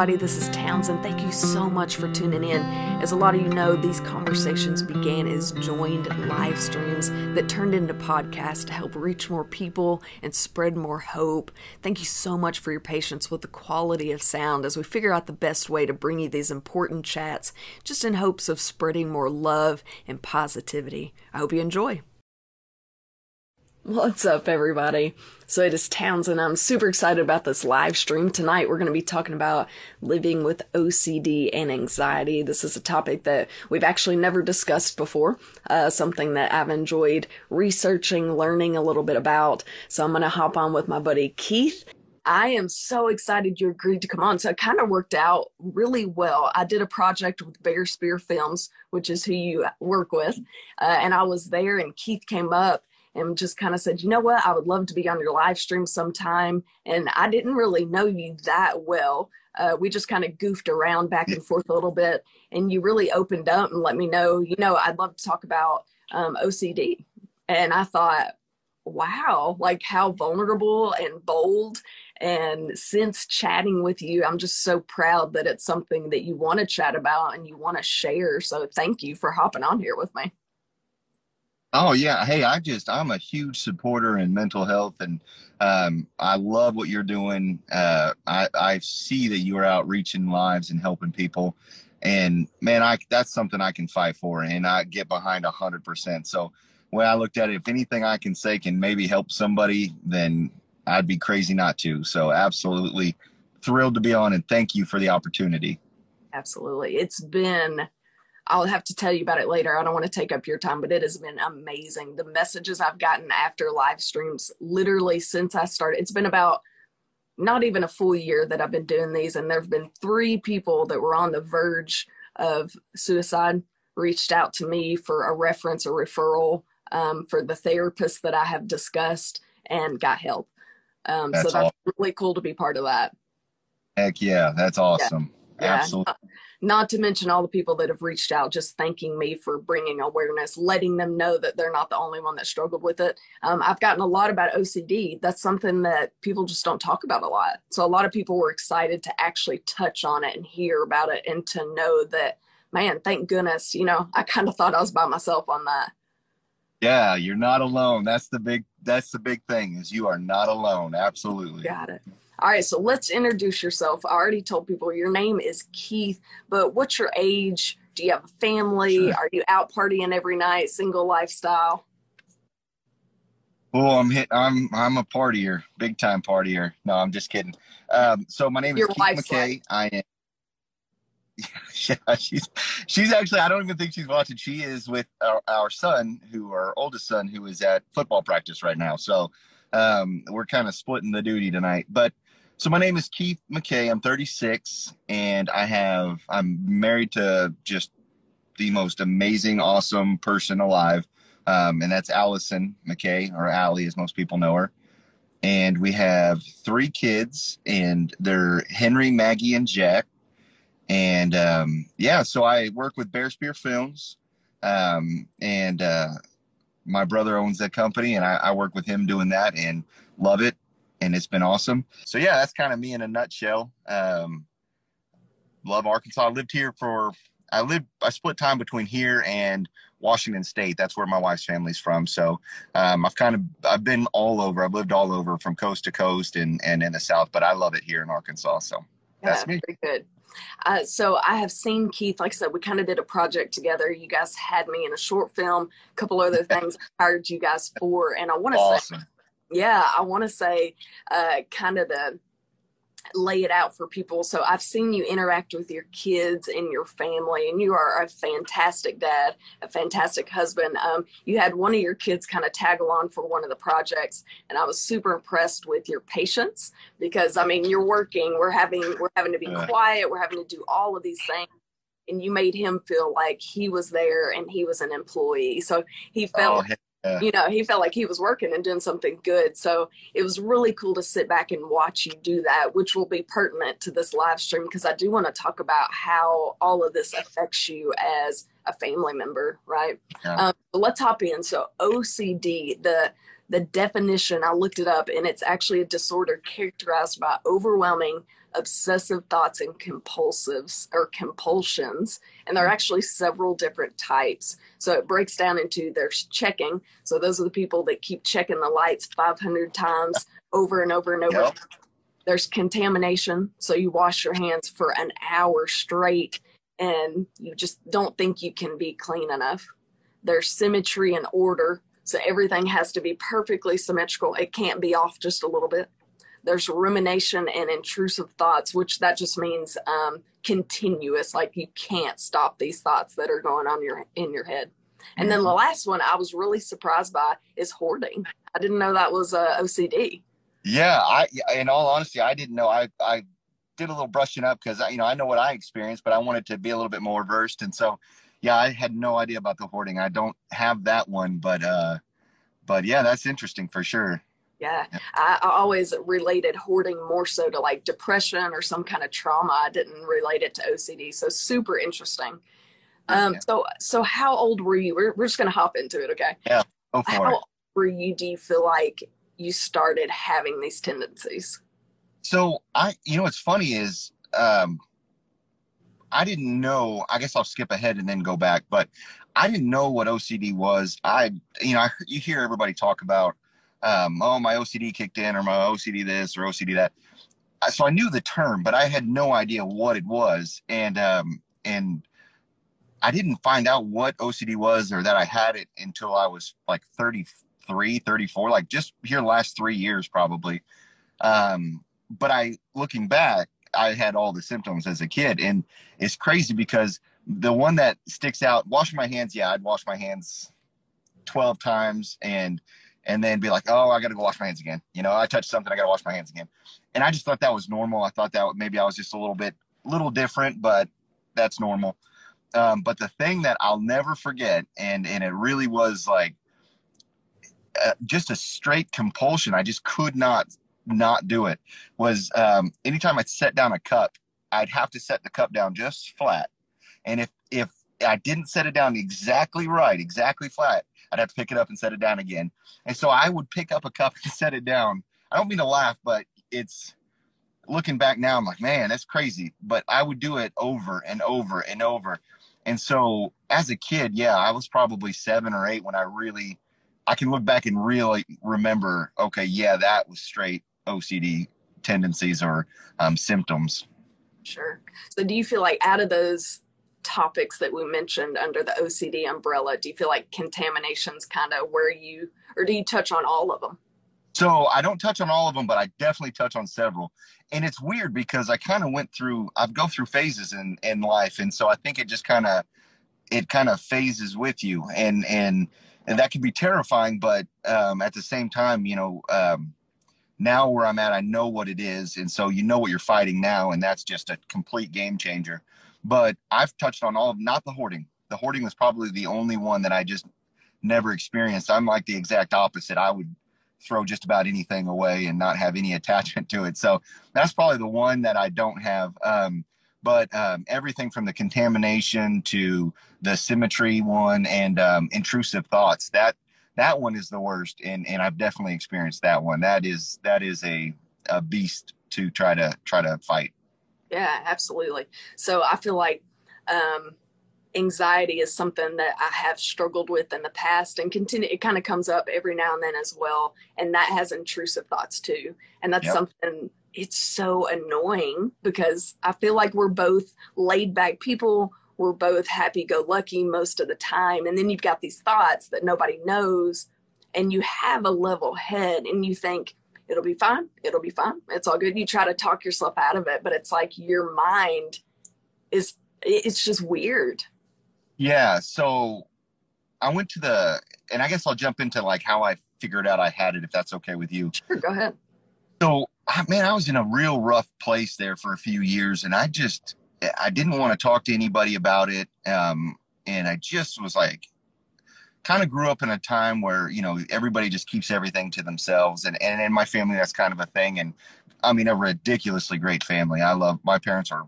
Everybody, this is Townsend. Thank you so much for tuning in. As a lot of you know, these conversations began as joined live streams that turned into podcasts to help reach more people and spread more hope. Thank you so much for your patience with the quality of sound as we figure out the best way to bring you these important chats, just in hopes of spreading more love and positivity. I hope you enjoy. What's up, everybody? So it is Townsend. I'm super excited about this live stream. Tonight, we're going to be talking about living with OCD and anxiety. This is a topic that we've actually never discussed before, uh, something that I've enjoyed researching, learning a little bit about. So I'm going to hop on with my buddy Keith. I am so excited you agreed to come on. So it kind of worked out really well. I did a project with Bear Spear Films, which is who you work with, uh, and I was there, and Keith came up and just kind of said, you know what, I would love to be on your live stream sometime. And I didn't really know you that well. Uh, we just kind of goofed around back and forth a little bit. And you really opened up and let me know, you know, I'd love to talk about um, OCD. And I thought, wow, like how vulnerable and bold. And since chatting with you, I'm just so proud that it's something that you want to chat about and you want to share. So thank you for hopping on here with me. Oh yeah. Hey, I just I'm a huge supporter in mental health and um, I love what you're doing. Uh, I, I see that you are out reaching lives and helping people. And man, I that's something I can fight for and I get behind a hundred percent. So when I looked at it, if anything I can say can maybe help somebody, then I'd be crazy not to. So absolutely thrilled to be on and thank you for the opportunity. Absolutely. It's been I'll have to tell you about it later. I don't want to take up your time, but it has been amazing. The messages I've gotten after live streams, literally since I started, it's been about not even a full year that I've been doing these. And there have been three people that were on the verge of suicide reached out to me for a reference or referral um, for the therapist that I have discussed and got help. Um, that's so that's awesome. really cool to be part of that. Heck yeah, that's awesome. Yeah. Absolutely. Yeah not to mention all the people that have reached out just thanking me for bringing awareness letting them know that they're not the only one that struggled with it. Um, i've gotten a lot about ocd that's something that people just don't talk about a lot. So a lot of people were excited to actually touch on it and hear about it and to know that man thank goodness you know i kind of thought i was by myself on that. Yeah you're not alone. That's the big that's the big thing is you are not alone. Absolutely. Got it all right, so let's introduce yourself. I already told people your name is Keith, but what's your age? Do you have a family? Sure. Are you out partying every night, single lifestyle? Oh, I'm hit. I'm I'm a partier, big time partier. No, I'm just kidding. Um, so my name is Keith McKay. I am. Yeah, she's she's actually. I don't even think she's watching. She is with our, our son, who our oldest son, who is at football practice right now. So um, we're kind of splitting the duty tonight. But so my name is Keith McKay. I'm 36, and I have I'm married to just the most amazing, awesome person alive, um, and that's Allison McKay, or Allie, as most people know her. And we have three kids, and they're Henry, Maggie, and Jack. And um, yeah, so I work with Bear Spear Films, um, and uh, my brother owns that company, and I, I work with him doing that, and love it and it's been awesome. So yeah, that's kind of me in a nutshell. Um, love Arkansas. I lived here for I lived I split time between here and Washington State. That's where my wife's family's from. So um, I've kind of I've been all over. I've lived all over from coast to coast and and in the South. But I love it here in Arkansas. So that's yeah, me. Very good. Uh, so I have seen Keith. Like I said, we kind of did a project together. You guys had me in a short film, a couple other things I hired you guys for, and I want to awesome. say yeah, I want to say uh, kind of the lay it out for people. So I've seen you interact with your kids and your family, and you are a fantastic dad, a fantastic husband. Um, you had one of your kids kind of tag along for one of the projects, and I was super impressed with your patience because I mean you're working, we're having we're having to be quiet, we're having to do all of these things. And you made him feel like he was there and he was an employee. So he felt oh, yeah. you know he felt like he was working and doing something good so it was really cool to sit back and watch you do that which will be pertinent to this live stream because i do want to talk about how all of this affects you as a family member, right? Yeah. Um, let's hop in. So OCD, the the definition, I looked it up, and it's actually a disorder characterized by overwhelming obsessive thoughts and compulsives or compulsions. And there are actually several different types. So it breaks down into there's checking. So those are the people that keep checking the lights 500 times over and over and over. Yep. There's contamination. So you wash your hands for an hour straight and you just don't think you can be clean enough. There's symmetry and order. So everything has to be perfectly symmetrical. It can't be off just a little bit. There's rumination and intrusive thoughts, which that just means um, continuous. Like you can't stop these thoughts that are going on your in your head. And then the last one I was really surprised by is hoarding. I didn't know that was uh, OCD. Yeah, I in all honesty, I didn't know. I I did a little brushing up because you know I know what I experienced, but I wanted to be a little bit more versed, and so yeah, I had no idea about the hoarding. I don't have that one, but uh, but yeah, that's interesting for sure. Yeah, I, I always related hoarding more so to like depression or some kind of trauma. I didn't relate it to OCD. So super interesting. Um, Yeah. so so how old were you? We're, we're just gonna hop into it, okay? Yeah. Go for How it. old were you? Do you feel like you started having these tendencies? So I, you know, what's funny is, um, I didn't know. I guess I'll skip ahead and then go back, but I didn't know what OCD was. I, you know, I, you hear everybody talk about, um, oh, my OCD kicked in, or my OCD this, or OCD that. So I knew the term, but I had no idea what it was, and um, and I didn't find out what OCD was or that I had it until I was like 33, 34, like just here last three years probably. Um, but I, looking back, I had all the symptoms as a kid, and it's crazy because the one that sticks out, washing my hands. Yeah, I'd wash my hands twelve times, and and then be like, oh, I got to go wash my hands again. You know, I touched something, I got to wash my hands again, and I just thought that was normal. I thought that maybe I was just a little bit, little different, but that's normal. Um, but the thing that I'll never forget, and and it really was like uh, just a straight compulsion. I just could not not do it. Was um, anytime I set down a cup, I'd have to set the cup down just flat, and if if I didn't set it down exactly right, exactly flat, I'd have to pick it up and set it down again. And so I would pick up a cup and set it down. I don't mean to laugh, but it's looking back now, I'm like, man, that's crazy. But I would do it over and over and over. And so as a kid, yeah, I was probably seven or eight when I really, I can look back and really remember, okay, yeah, that was straight OCD tendencies or um, symptoms. Sure. So do you feel like out of those topics that we mentioned under the OCD umbrella, do you feel like contamination's kind of where you, or do you touch on all of them? So I don't touch on all of them, but I definitely touch on several. And it's weird because I kind of went through, I've go through phases in, in life. And so I think it just kind of, it kind of phases with you and, and, and that can be terrifying. But um, at the same time, you know, um, now where I'm at, I know what it is. And so you know what you're fighting now. And that's just a complete game changer. But I've touched on all of, not the hoarding. The hoarding was probably the only one that I just never experienced. I'm like the exact opposite. I would throw just about anything away and not have any attachment to it. So that's probably the one that I don't have. Um, but um, everything from the contamination to the symmetry one and um, intrusive thoughts that that one is the worst, and and I've definitely experienced that one. That is that is a a beast to try to try to fight. Yeah, absolutely. So I feel like um, anxiety is something that I have struggled with in the past and continue. It kind of comes up every now and then as well, and that has intrusive thoughts too. And that's Yep. something. It's so annoying because I feel like we're both laid back people. We're both happy go lucky most of the time, and then you've got these thoughts that nobody knows, and you have a level head, and you think it'll be fine. It'll be fine. It's all good. You try to talk yourself out of it, but it's like your mind is it's just weird. Yeah. So I went to the, and I guess I'll jump into like how I figured out I had it, if that's okay with you. Sure, go ahead. So, I- man, I was in a real rough place there for a few years, and I just, I didn't want to talk to anybody about it. Um, and I just was like, kind of grew up in a time where you know everybody just keeps everything to themselves, and and in my family that's kind of a thing. And I mean, a ridiculously great family. I love my parents are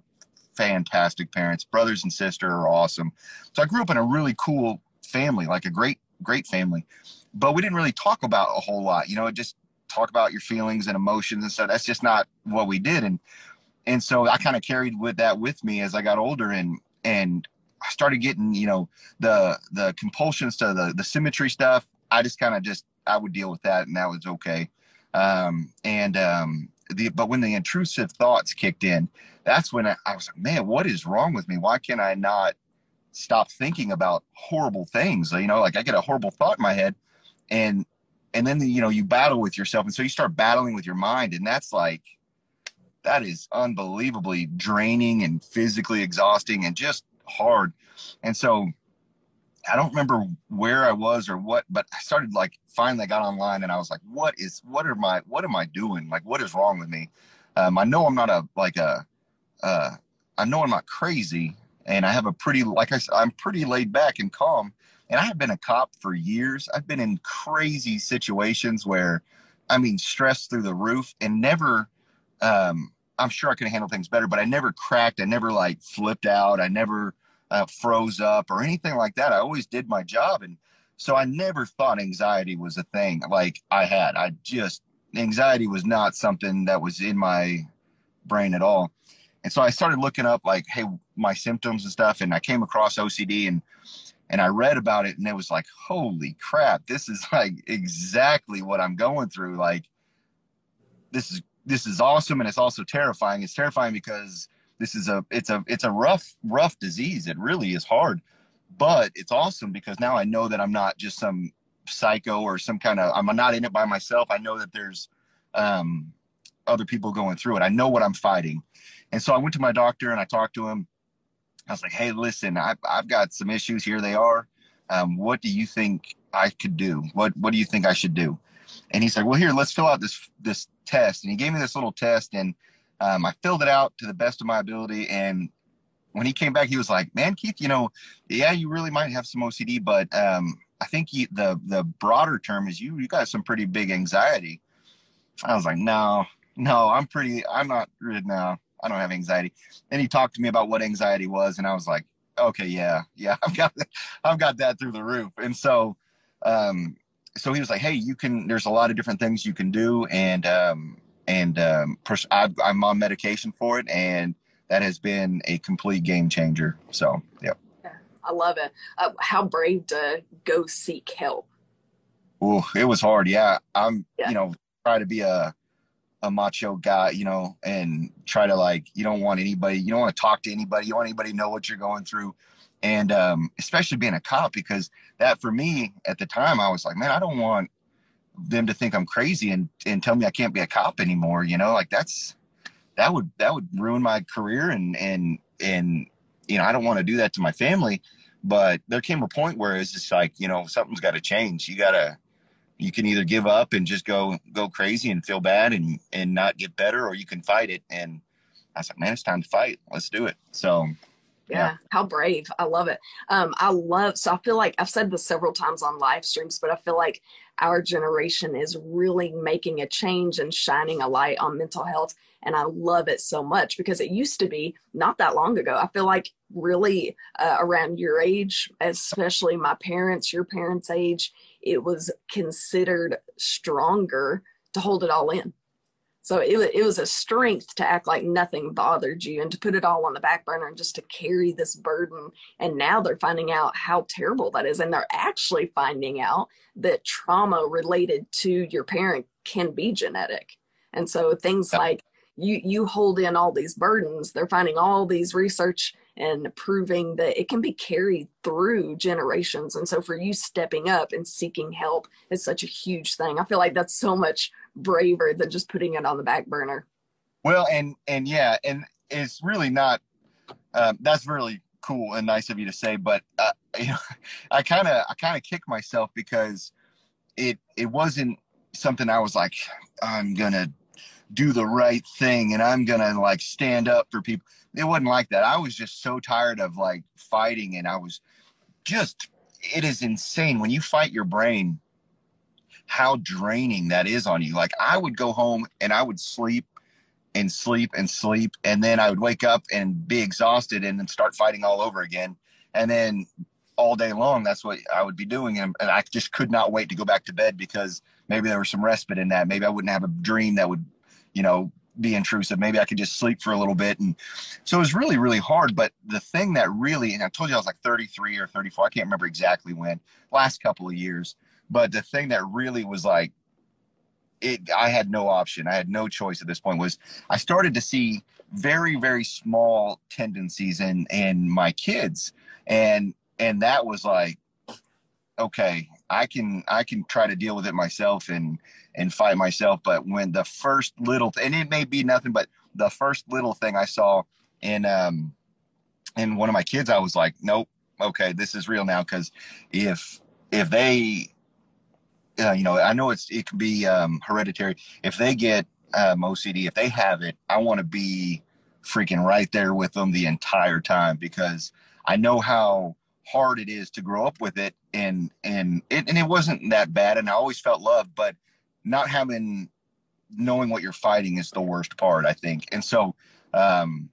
fantastic parents. Brothers and sister are awesome. So I grew up in a really cool family, like a great, great family. But we didn't really talk about a whole lot. You know, just talk about your feelings and emotions and stuff. That's just not what we did. And and so I kind of carried with that with me as I got older and and I started getting, you know, the the compulsions to the the symmetry stuff. I just kind of just I would deal with that and that was okay. Um and um the but when the intrusive thoughts kicked in, that's when I, I was like, man, what is wrong with me? Why can I not stop thinking about horrible things? You know, like I get a horrible thought in my head and and then you know you battle with yourself and so you start battling with your mind and that's like that is unbelievably draining and physically exhausting and just hard. And so i don't remember where i was or what but i started like finally got online and i was like what is what are my what am i doing? Like what is wrong with me? Um, i know i'm not a like a uh, i know i'm not crazy and i have a pretty like i said i'm pretty laid back and calm. And I have been a cop for years. I've been in crazy situations where, I mean, stress through the roof and never, um, I'm sure I could handle things better, but I never cracked. I never like flipped out. I never uh, froze up or anything like that. I always did my job. And so I never thought anxiety was a thing like I had. I just, anxiety was not something that was in my brain at all. And so I started looking up like, hey, my symptoms and stuff. And I came across OCD and and I read about it and it was like, holy crap, this is like exactly what I'm going through. Like this is this is awesome and it's also terrifying. It's terrifying because this is a it's a it's a rough rough disease. It really is hard. But it's awesome because now I know that I'm not just some psycho or some kind of I'm not in it by myself. I know that there's um other people going through it. I know what I'm fighting. And so I went to my doctor and I talked to him I was like, hey, listen, I've, I've got some issues. Here they are. Um, what do you think I could do? What What do you think I should do? And he's like, well, here, let's fill out this this test. And he gave me this little test, and um, I filled it out to the best of my ability. And when he came back, he was like, man, Keith, you know, yeah, you really might have some OCD, but um, I think he, the the broader term is you you got some pretty big anxiety. I was like, no, no, I'm pretty, I'm not, no, I don't have anxiety. And he talked to me about what anxiety was, and I was like, okay, yeah, yeah, I've got, I've got that through the roof. And so, um, so he was like, hey, you can. There's a lot of different things you can do, and um, and um, pers- I, I'm on medication for it, and that has been a complete game changer. So, yeah. I love it. Uh, how brave to go seek help. Oh, it was hard. Yeah, I'm. Yeah. You know, try to be a a macho guy, you know, and try to like, you don't want anybody, you don't want to talk to anybody. You want anybody to know what you're going through. And um, especially being a cop, because that for me at the time, I was like, man, I don't want them to think I'm crazy and, and tell me I can't be a cop anymore. You know, like that's, that would, that would ruin my career. And, and, and, you know, I don't want to do that to my family, but there came a point where it's just like, you know, something's got to change. You gotta, you can either give up and just go go crazy and feel bad and and not get better or you can fight it and i was like man it's time to fight let's do it so yeah, yeah. how brave i love it um i love so i feel like i've said this several times on live streams but i feel like our generation is really making a change and shining a light on mental health and i love it so much because it used to be not that long ago i feel like really uh, around your age especially my parents your parents age it was considered stronger to hold it all in. So it, it was a strength to act like nothing bothered you and to put it all on the back burner and just to carry this burden. And now they're finding out how terrible that is. And they're actually finding out that trauma related to your parent can be genetic. And so things like you you hold in all these burdens, they're finding all these research and proving that it can be carried through generations. And so for you stepping up and seeking help is such a huge thing. I feel like that's so much braver than just putting it on the back burner. Well, and and yeah, and it's really not. Um, that's really cool and nice of you to say, but uh, you know, I kind of I kind of kick myself because it it wasn't something I was like I'm gonna do the right thing and I'm gonna like stand up for people it wasn't like that. I was just so tired of like fighting and I was just it is insane when you fight your brain how draining that is on you. Like I would go home and I would sleep and sleep and sleep. And then I would wake up and be exhausted and then start fighting all over again. And then all day long, that's what I would be doing. And, and I just could not wait to go back to bed because maybe there was some respite in that. Maybe I wouldn't have a dream that would, you know, be intrusive. Maybe I could just sleep for a little bit. And so it was really, really hard. But the thing that really, and I told you I was like 33 or 34, I can't remember exactly when, last couple of years. But the thing that really was like, it, I had no option. I had no choice at this point. Was I started to see very, very small tendencies in in my kids, and and that was like, okay, I can I can try to deal with it myself and and fight myself. But when the first little and it may be nothing, but the first little thing I saw in um in one of my kids, I was like, nope, okay, this is real now. Because if if they uh, you know, I know it's it can be um, hereditary. If they get um, OCD, if they have it, I want to be freaking right there with them the entire time because I know how hard it is to grow up with it, and and it and it wasn't that bad, and I always felt love, but not having knowing what you're fighting is the worst part, I think, and so. Um,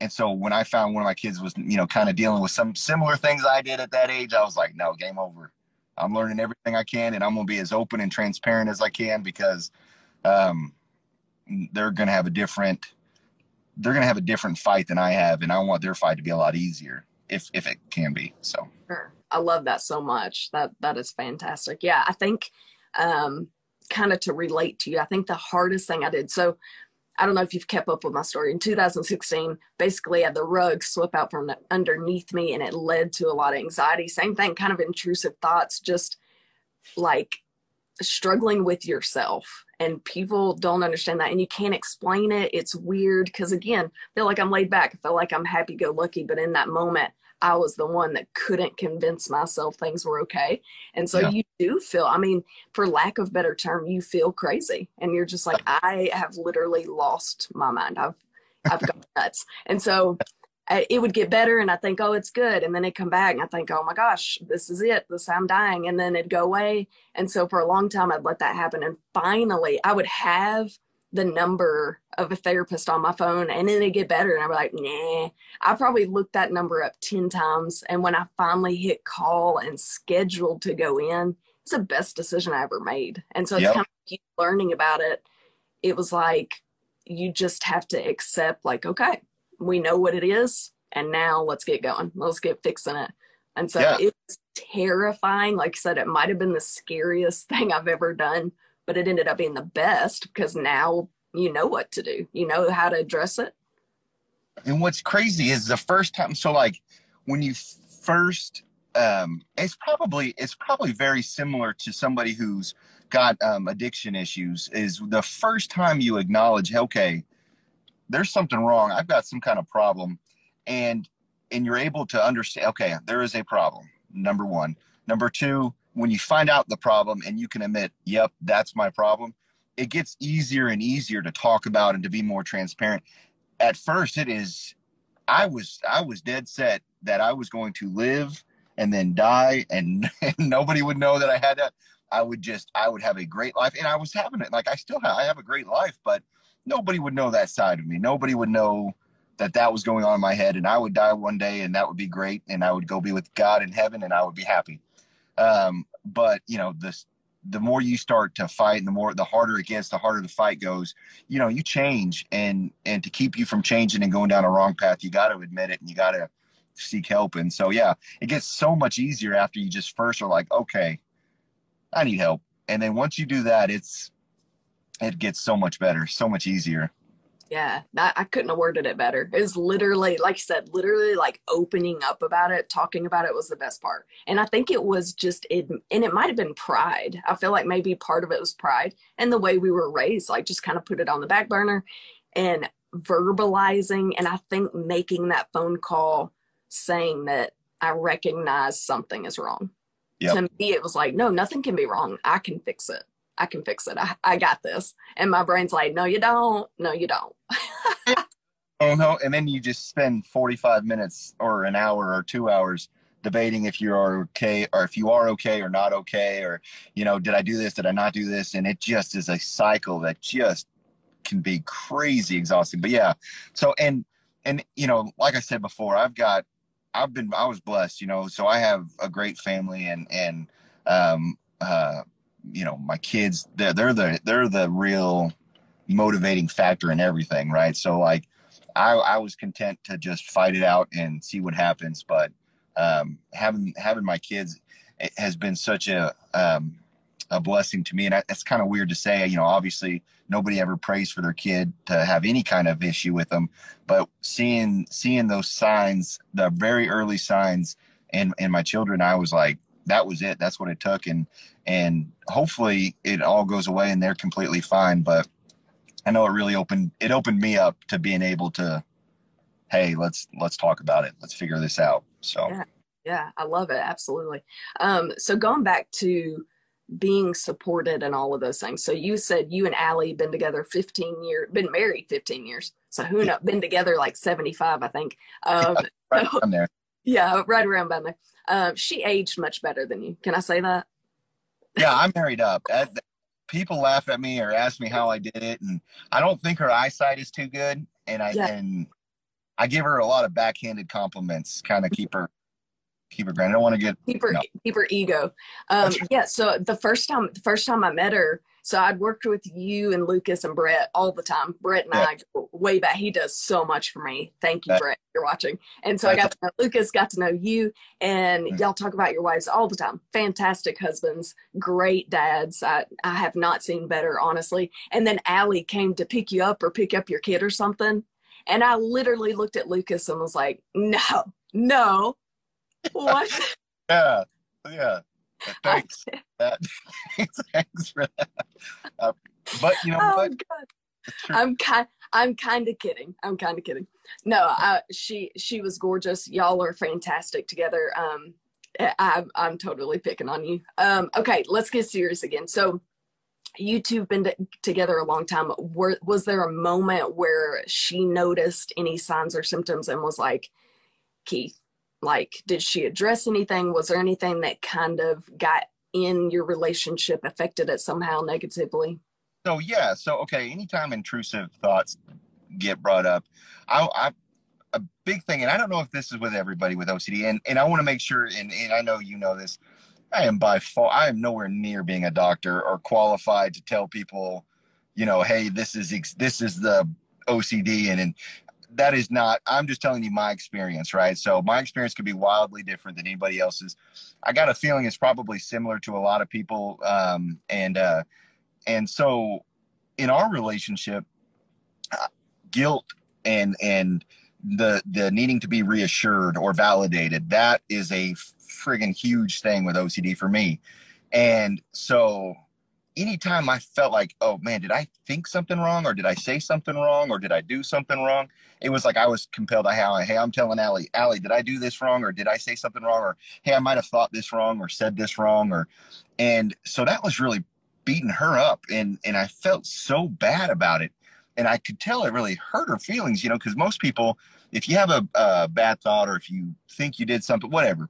and so when I found one of my kids was, you know, kind of dealing with some similar things I did at that age, I was like, no, game over I'm learning everything I can, and I'm going to be as open and transparent as I can because um, they're going to have a different they're to have a different fight than I have, and I want their fight to be a lot easier if if it can be. So sure. I love that so much. That that is fantastic. Yeah, I think um, kind of to relate to you, I think the hardest thing I did. So I don't know if you've kept up with my story. In 2016, basically, I had the rug slip out from underneath me, and it led to a lot of anxiety. Same thing, kind of intrusive thoughts, just like struggling with yourself. And people don't understand that, and you can't explain it. It's weird because, again, I feel like I'm laid back. I feel like I'm happy go lucky, but in that moment, I was the one that couldn't convince myself things were okay. And so yeah. you do feel, I mean, for lack of better term, you feel crazy. And you're just like, I have literally lost my mind. I've I've got nuts. And so I, it would get better and I think, oh, it's good. And then it come back and I think, oh my gosh, this is it. This I'm dying. And then it'd go away. And so for a long time I'd let that happen. And finally I would have the number of a therapist on my phone and then it get better and i'm like nah. I probably looked that number up 10 times and when i finally hit call and scheduled to go in it's the best decision i ever made. And so it's yep. kind of keep learning about it it was like you just have to accept like okay we know what it is and now let's get going. Let's get fixing it. And so yeah. it's terrifying. Like i said it might have been the scariest thing i've ever done but it ended up being the best because now you know what to do. You know how to address it. And what's crazy is the first time. So like when you first, um, it's probably it's probably very similar to somebody who's got um, addiction issues. Is the first time you acknowledge, okay, there's something wrong. I've got some kind of problem, and and you're able to understand. Okay, there is a problem. Number one. Number two, when you find out the problem and you can admit, yep, that's my problem, it gets easier and easier to talk about and to be more transparent. At first, it is. I was I was dead set that I was going to live and then die, and, and nobody would know that I had that. I would just I would have a great life, and I was having it. Like I still have I have a great life, but nobody would know that side of me. Nobody would know that that was going on in my head, and I would die one day, and that would be great, and I would go be with God in heaven, and I would be happy. Um, but you know, this the more you start to fight and the more the harder it gets, the harder the fight goes, you know, you change and and to keep you from changing and going down a wrong path, you gotta admit it and you gotta seek help. And so yeah, it gets so much easier after you just first are like, okay, I need help. And then once you do that, it's it gets so much better, so much easier. Yeah, that, I couldn't have worded it better. It was literally, like you said, literally like opening up about it, talking about it was the best part. And I think it was just it, and it might have been pride. I feel like maybe part of it was pride and the way we were raised, like just kind of put it on the back burner and verbalizing. And I think making that phone call saying that I recognize something is wrong. Yep. To me, it was like, no, nothing can be wrong. I can fix it. I can fix it. I, I got this. And my brain's like, no, you don't. No, you don't. oh, no. And then you just spend 45 minutes or an hour or two hours debating if you are okay or if you are okay or not okay or, you know, did I do this? Did I not do this? And it just is a cycle that just can be crazy exhausting. But yeah, so and and you know, like I said before, I've got I've been I was blessed, you know, so I have a great family and and um uh you know, my kids they're they're the they're the real motivating factor in everything, right? So like I I was content to just fight it out and see what happens, but um having having my kids has been such a um a blessing to me and that's kind of weird to say, you know, obviously nobody ever prays for their kid to have any kind of issue with them but seeing seeing those signs the very early signs in in my children i was like that was it. That's what it took. And and hopefully it all goes away and they're completely fine. But i know it really opened it opened me up to being able to hey let's let's talk about it. Let's figure this out. So. Yeah, yeah i love it. Absolutely. Um so going back to being supported and all of those things. So you said you and Allie been together 15 years, been married 15 years. So who knows, been together like 75, I think. Um, yeah, right so, there. Yeah, right around by there. Um, she aged much better than you. Can I say that? Yeah, I'm married up. People laugh at me or ask me how I did it, and I don't think her eyesight is too good. And I yeah. and I give her a lot of backhanded compliments, kind of keep her keep her grounded. I don't want to get keep her no. keep her ego. Um, yeah. So the first time the first time I met her, so I'd worked with you and Lucas and Brett all the time. Brett and yeah. I go way back. He does so much for me. Thank you, that, Brett. You're watching. And so I got to know Lucas, got to know you, and mm-hmm. y'all talk about your wives all the time. Fantastic husbands, great dads. I, I have not seen better, honestly. And then Allie came to pick you up or pick up your kid or something. And I literally looked at Lucas and was like, no, no, what? yeah, yeah. Thanks. that, thanks for that. Uh, but you know oh, what? God. I'm kind. I'm kind of kidding. I'm kind of kidding. No, I, she she was gorgeous. Y'all are fantastic together. Um, I, I'm totally picking on you. Um, okay, let's get serious again. So, you two have been together a long time. Were, was there a moment where she noticed any signs or symptoms and was like, Keith, like, did she address anything? Was there anything that kind of got in your relationship, affected it somehow negatively? So, yeah. So, okay, anytime intrusive thoughts get brought up, I, I a big thing, and I don't know if this is with everybody with OCD, and, and I want to make sure, and, and I know you know this, I am by far, I am nowhere near being a doctor or qualified to tell people, you know, hey, this is this is the OCD, and and that is not i'm just telling you my experience right? So my experience could be wildly different than anybody else's. I got a feeling it's probably similar to a lot of people um, and uh, and so in our relationship uh, guilt and and the the needing to be reassured or validated that is a friggin huge thing with ocd for me. And so anytime I felt like, oh man, did I think something wrong or did I say something wrong or did I do something wrong? It was like I was compelled to, hey, hey, I'm telling Allie, Allie, did I do this wrong or did I say something wrong or hey, I might have thought this wrong or said this wrong or, and so that was really beating her up and and I felt so bad about it, and I could tell it really hurt her feelings, you know, because most people, if you have a, a bad thought or if you think you did something, whatever,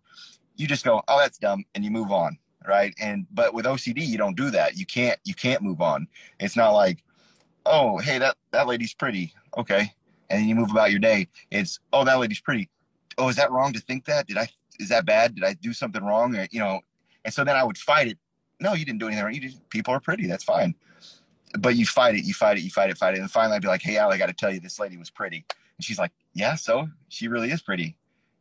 you just go, oh, that's dumb, and you move on right? And but with ocd you don't do that. You can't you can't move on. It's not like oh hey that that lady's pretty. Okay. And then you move about your day. It's oh that lady's pretty. Oh is that wrong to think that? Did i is that bad? Did i do something wrong? Or, you know and so then i would fight it. No you didn't do anything wrong. You just people are pretty. That's fine. But you fight it you fight it you fight it fight it. And finally i'd be like hey Al, i got to tell you this lady was pretty. And she's like yeah so she really is pretty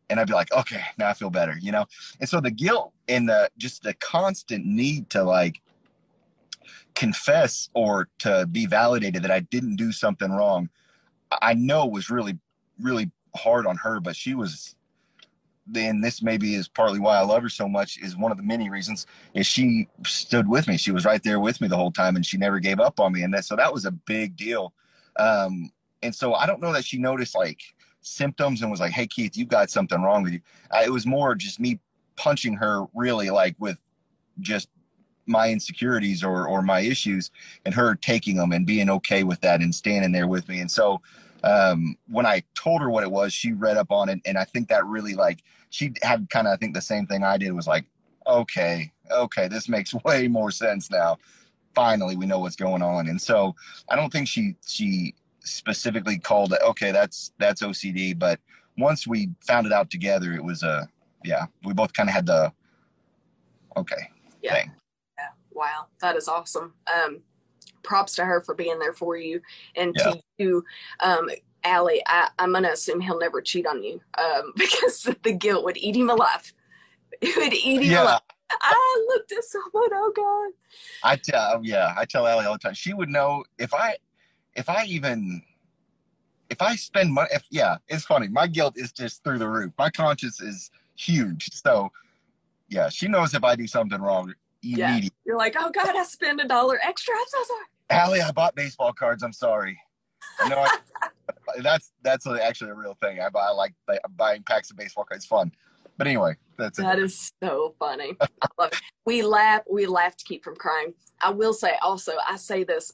and I'd be like, okay, now I feel better, you know? And so the guilt and the just the constant need to like confess or to be validated that I didn't do something wrong, I know was really, really hard on her, but she was then this maybe is partly why I love her so much is one of the many reasons is she stood with me. She was right there with me the whole time and she never gave up on me. And that, so that was a big deal. Um, and so I don't know that she noticed like symptoms and was like, "Hey Keith, you got something wrong with you." it was more just me punching her really like with just my insecurities or or my issues and her taking them and being okay with that and standing there with me. And so um, when I told her what it was, she read up on it and I think that really like she had kind of I think the same thing I did was like, "Okay, okay, this makes way more sense now." finally we know what's going on. And so I don't think she she specifically called it. Okay, that's that's OCD. But once we found it out together, it was a yeah. We both kind of had the okay yeah. thing. Yeah. Wow, that is awesome. Um, props to her for being there for you, and Yeah. to you, um, Allie. I, I'm gonna assume he'll never cheat on you, um, because the guilt would eat him alive. It would eat him Yeah, alive. I looked at someone. Oh God. I tell yeah, I tell Allie all the time. She would know if I if I even if I spend money. If yeah, it's funny. My guilt is just through the roof. My conscience is huge. So yeah, she knows if I do something wrong Yeah. immediately. You're like, oh God, I spent a dollar extra. I'm so sorry. Allie, I bought baseball cards. I'm sorry. No, I, that's that's actually a real thing. I buy like buying packs of baseball cards. It's fun. But anyway, that's it. That is so funny. I love it. We laugh. We laugh to keep from crying. I will say also, I say this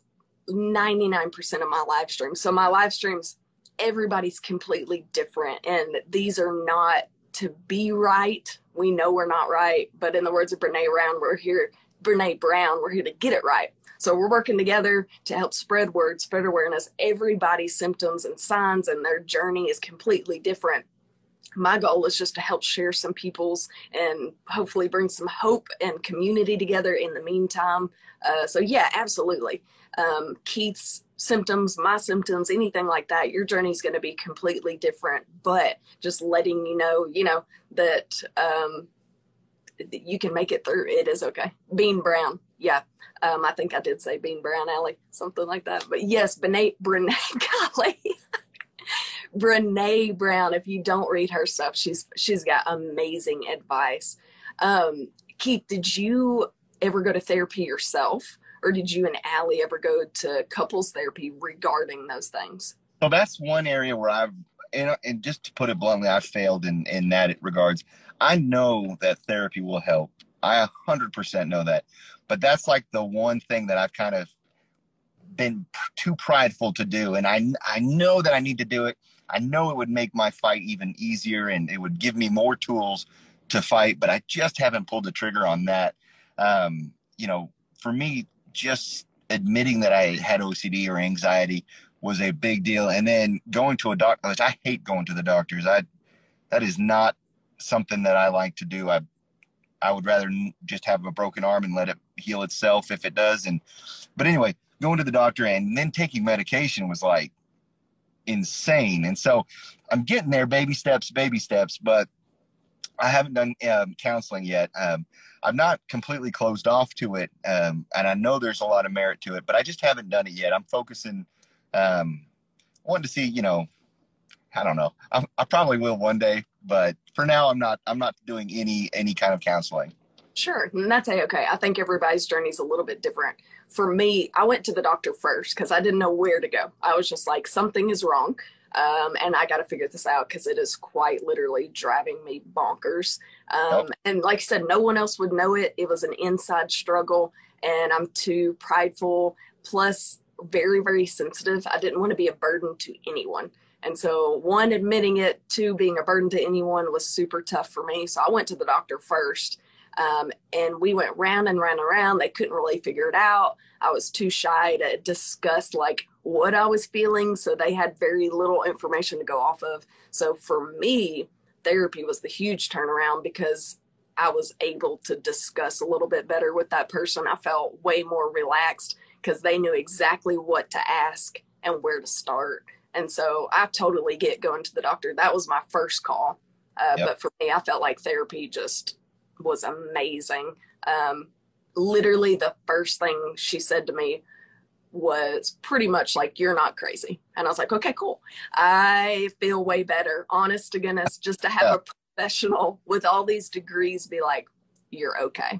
99% of my live streams. So my live streams, everybody's completely different. And these are not to be right. We know we're not right. But in the words of Brene Brown, we're here, Brene Brown, we're here to get it right. So we're working together to help spread word, spread awareness. Everybody's symptoms and signs and their journey is completely different my goal is just to help share some people's and hopefully bring some hope and community together in the meantime. Uh, so, yeah, absolutely. Um, Keith's symptoms, my symptoms, anything like that, your journey is going to be completely different. But just letting you know, you know, that um, you can make it through. It is okay. Bean Brown. Yeah. Um, I think I did say Bean Brown Alley, something like that. But yes, Brene, Brene, golly. Brene Brown. If you don't read her stuff, she's she's got amazing advice. Um, Keith, did you ever go to therapy yourself, or did you and Allie ever go to couples therapy regarding those things? So that's one area where I've, and, and just to put it bluntly, I've failed in in that regards. I know that therapy will help. I 100% know that, but that's like the one thing that I've kind of been too prideful to do, and I I know that I need to do it. I know it would make my fight even easier, and it would give me more tools to fight, but I just haven't pulled the trigger on that. Um, you know, for me, just admitting that I had OCD or anxiety was a big deal. And then going to a doctor, which I hate going to the doctors. I that is not something that I like to do. I I would rather just have a broken arm and let it heal itself if it does. And but anyway, going to the doctor and then taking medication was like insane. And so I'm getting there, baby steps, baby steps. But I haven't done um, counseling yet. Um, I'm not completely closed off to it, um, and I know there's a lot of merit to it, but I just haven't done it yet. I'm focusing, um, wanting to see, you know, I don't know. I, I probably will one day, but for now, I'm not. I'm not doing any any kind of counseling. Sure, and that's okay. I think everybody's journey is a little bit different. For me, I went to the doctor first because I didn't know where to go. I was just like, something is wrong, um, and I got to figure this out because it is quite literally driving me bonkers. Um, And like I said, no one else would know it. It was an inside struggle, and I'm too prideful, plus very, very sensitive. I didn't want to be a burden to anyone. And so, one, admitting it, two, being a burden to anyone was super tough for me. So, I went to the doctor first. Um, and we went round and round and round. They couldn't really figure it out. I was too shy to discuss like what I was feeling, so they had very little information to go off of. So for me, therapy was the huge turnaround because I was able to discuss a little bit better with that person. I felt way more relaxed because they knew exactly what to ask and where to start. And so I totally get going to the doctor. That was my first call. Uh, Yep. But for me, I felt like therapy just was amazing. Um, literally, the first thing she said to me was pretty much like, You're not crazy. And I was like, Okay, cool. I feel way better. Honest to goodness, just to have Yeah. a professional with all these degrees be like, You're okay.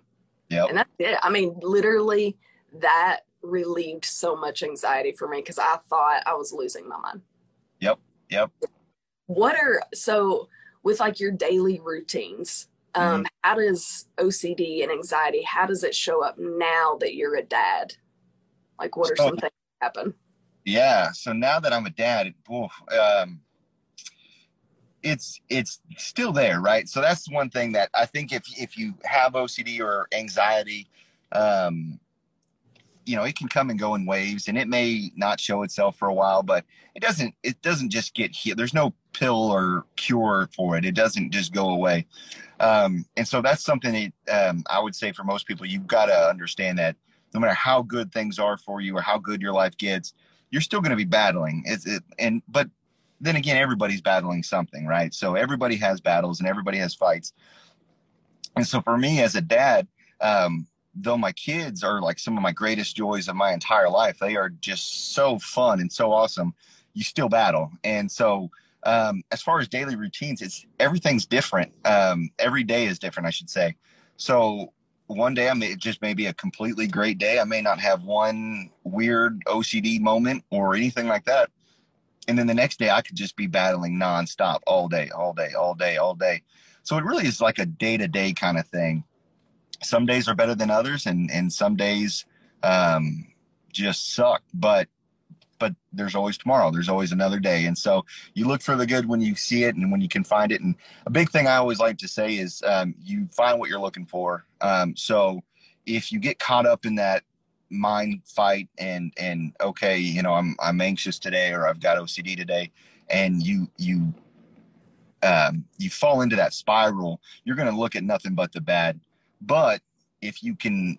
Yep. And that's it. I mean, literally, that relieved so much anxiety for me because I thought I was losing my mind. Yep. Yep. What are so with like your daily routines? Um, How does OCD and anxiety? How does it show up now that you're a dad? Like, what are So- some things that happen? Yeah. So now that I'm a dad, it, oof, um, it's it's still there, right? So that's one thing that I think if if you have OCD or anxiety, um, you know, it can come and go in waves and it may not show itself for a while, but it doesn't, it doesn't just get here There's no pill or cure for it. It doesn't just go away. Um, and so that's something that um, I would say for most people, you've got to understand that no matter how good things are for you or how good your life gets, you're still going to be battling. It's, it, and, but then again, everybody's battling something, right? So everybody has battles and everybody has fights. And so for me as a dad, um, though my kids are like some of my greatest joys of my entire life, they are just so fun and so awesome. You still battle. And so, um, as far as daily routines, it's everything's different. Um, every day is different, I should say. So one day I may just maybe a completely great day. I may not have one weird OCD moment or anything like that. And then the next day I could just be battling nonstop all day, all day, all day, all day. So it really is like a day to day kind of thing. Some days are better than others, and and some days um, just suck. But but there's always tomorrow. There's always another day, and so you look for the good when you see it and when you can find it. And a big thing I always like to say is um, you find what you're looking for. Um, so if you get caught up in that mind fight and and okay, you know I'm I'm anxious today or I've got OCD today, and you you um, you fall into that spiral, you're going to look at nothing but the bad. But if you can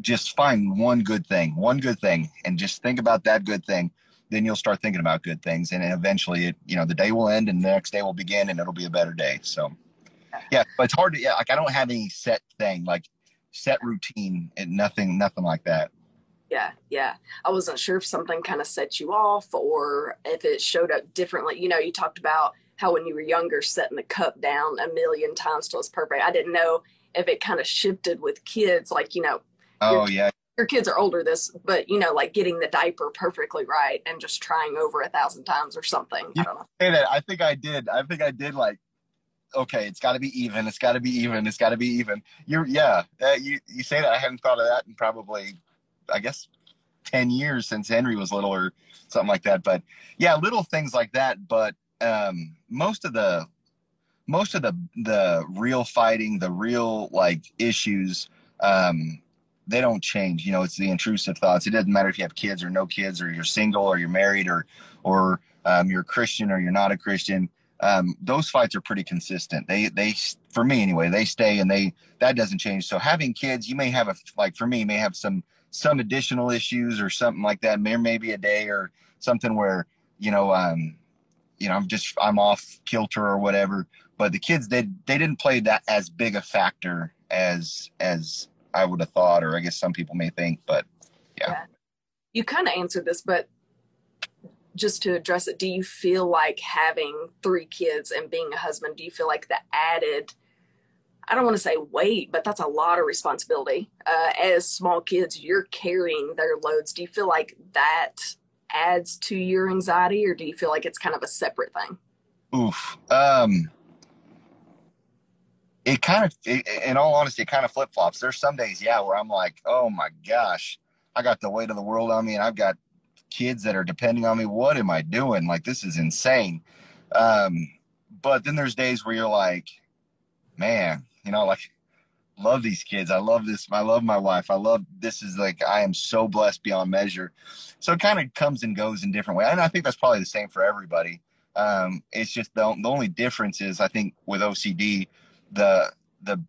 just find one good thing, one good thing, and just think about that good thing, then you'll start thinking about good things. And eventually, it, you know, the day will end and the next day will begin and it'll be a better day. So, yeah, but it's hard to, yeah, like I don't have any set thing, like set routine and nothing, nothing like that. Yeah, yeah. I wasn't sure if something kind of set you off or if it showed up differently. You know, you talked about how when you were younger, setting the cup down a million times till it's perfect. I didn't know if it kind of shifted with kids, like, you know, oh, yeah. Your kids are older this, but you know, like getting the diaper perfectly right and just trying over a thousand times or something. You I don't know. Say that. I think I did. I think I did like okay, it's got to be even. It's got to be even. It's got to be even. You're, yeah. Uh, you you say that. I hadn't thought of that in probably, I guess, ten years since Henry was little or something like that. But yeah, little things like that. But um, most of the most of the the real fighting, the real like issues, um, they don't change. You know, it's the intrusive thoughts. It doesn't matter if you have kids or no kids, or you're single, or you're married, or or um, you're a Christian or you're not a Christian. Um, those fights are pretty consistent. They they for me anyway, they stay and they that doesn't change. So having kids, you may have a like for me may have some some additional issues or something like that. There may be a day or something where you know um, you know, I'm just I'm off kilter or whatever. But the kids they they didn't play that as big a factor as as I would have thought, or I guess some people may think. But yeah, yeah. you kind of answered this, but just to address it, do you feel like having three kids and being a husband? Do you feel like the added I don't want to say weight, but that's a lot of responsibility. Uh, as small kids, you're carrying their loads. Do you feel like that adds to your anxiety, or do you feel like it's kind of a separate thing? Oof. Um, it kind of, it, in all honesty, it kind of flip flops. There's some days, yeah, where I'm like, oh my gosh, I got the weight of the world on me, and I've got kids that are depending on me. What am I doing? Like, this is insane. Um, but then there's days where you're like, man, you know, like love these kids. I love this. I love my wife. I love this is like I am so blessed beyond measure. So it kind of comes and goes in different ways. And I think that's probably the same for everybody. Um, it's just the, the only difference is I think with OCD, the the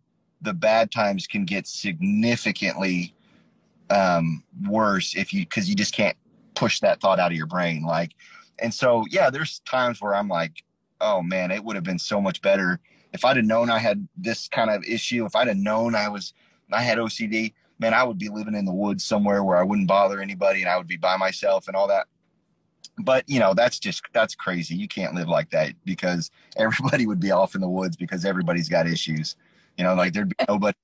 the bad times can get significantly um, worse if you because you just can't push that thought out of your brain. Like, and so yeah, there's times where I'm like, oh man, it would have been so much better if I'd have known I had this kind of issue, if I'd have known I was I had OCD, man, I would be living in the woods somewhere where I wouldn't bother anybody and I would be by myself and all that. But you know, that's just that's crazy. You can't live like that because everybody would be off in the woods because everybody's got issues. You know, like there'd be nobody.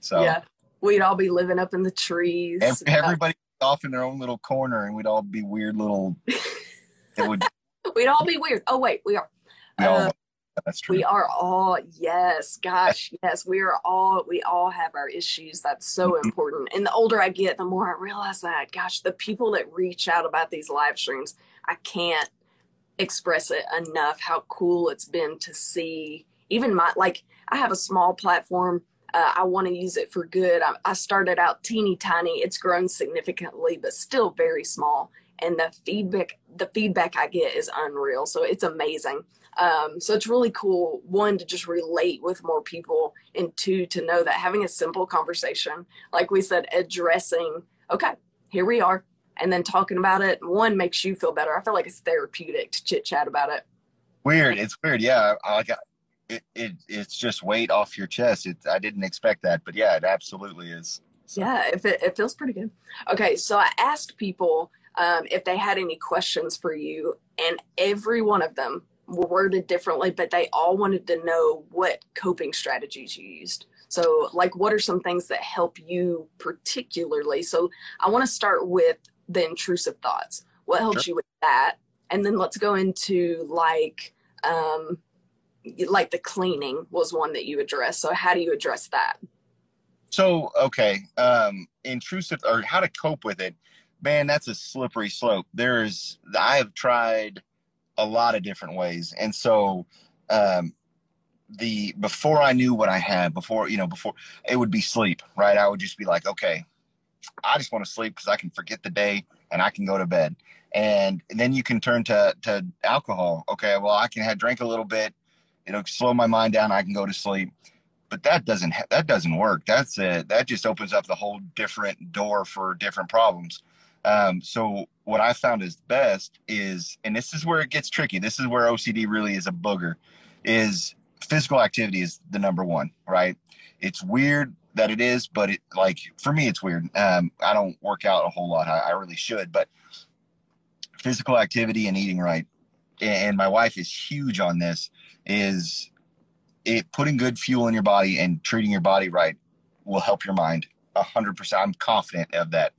So yeah, we'd all be living up in the trees. everybody off in their own little corner, and we'd all be weird little. it would. we'd all be weird. Oh wait, we are. We uh, that's true. We are all yes, gosh, yes. We are all we all have our issues. That's so mm-hmm. important. And the older I get, the more I realize that. Gosh, the people that reach out about these live streams, I can't express it enough how cool it's been to see even my like I have a small platform. Uh, I want to use it for good. I, I started out teeny tiny. It's grown significantly, but still very small. And the feedback, the feedback I get is unreal. So it's amazing. Um, so it's really cool, one, to just relate with more people, and two, to know that having a simple conversation, like we said, addressing, okay, here we are, and then talking about it, one makes you feel better. I feel like it's therapeutic to chit chat about it. Weird. It's weird. Yeah. I like it, it. It's just weight off your chest. It, I didn't expect that, but yeah, it absolutely is. So. Yeah, if it, it feels pretty good. Okay, so I asked people um, if they had any questions for you, and every one of them were worded differently, but they all wanted to know what coping strategies you used. So, like, what are some things that help you particularly? So, I want to start with the intrusive thoughts. What helps sure. you with that? And then let's go into like, um, like the cleaning was one that you addressed. So, how do you address that? So, okay, um, intrusive or how to cope with it, man, that's a slippery slope. There's, I have tried a lot of different ways. And so, um, the before I knew what I had, before you know, before it would be sleep, right? I would just be like, okay, I just want to sleep because I can forget the day and I can go to bed. And then you can turn to to alcohol. Okay, well, I can have drink a little bit. It'll slow my mind down. I can go to sleep. But that doesn't that doesn't work. That's it. That just opens up the whole different door for different problems. Um, so what I found is best is, and this is where it gets tricky. This is where OCD really is a booger. Is physical activity is the number one, right? It's weird that it is, but it like for me it's weird. Um, I don't work out a whole lot. I, I really should, but physical activity and eating right. And my wife is huge on this. Is it putting good fuel in your body and treating your body right will help your mind a hundred percent. I'm confident of that.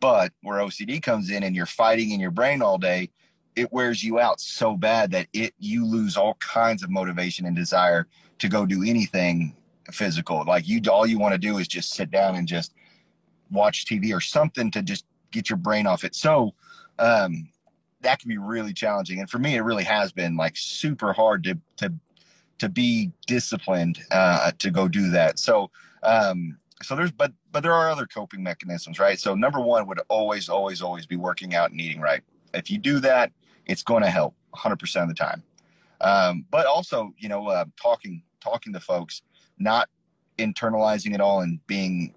But where OCD comes in and you're fighting in your brain all day, it wears you out so bad that it you lose all kinds of motivation and desire to go do anything physical. Like you all you want to do is just sit down and just watch TV or something to just get your brain off it. So um that can be really challenging. And for me it really has been like super hard to to to be disciplined uh to go do that. So um so there's but but there are other coping mechanisms right? So number one would always always always be working out and eating right. If you do that it's going to help 100% of the time. Um, but also you know uh, talking talking to folks not internalizing it all and being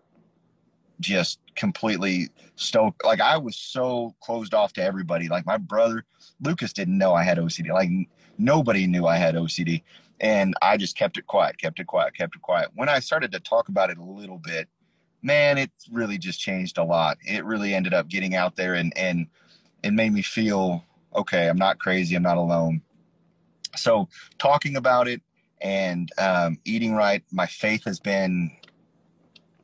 just completely stoked. Like i was so closed off to everybody. Like my brother lucas didn't know i had ocd like nobody knew i had ocd and I just kept it quiet, kept it quiet, kept it quiet. When I started to talk about it a little bit, man, it really just changed a lot. It really ended up getting out there and and it made me feel okay. I'm not crazy. I'm not alone. So talking about it and um, eating right, my faith has been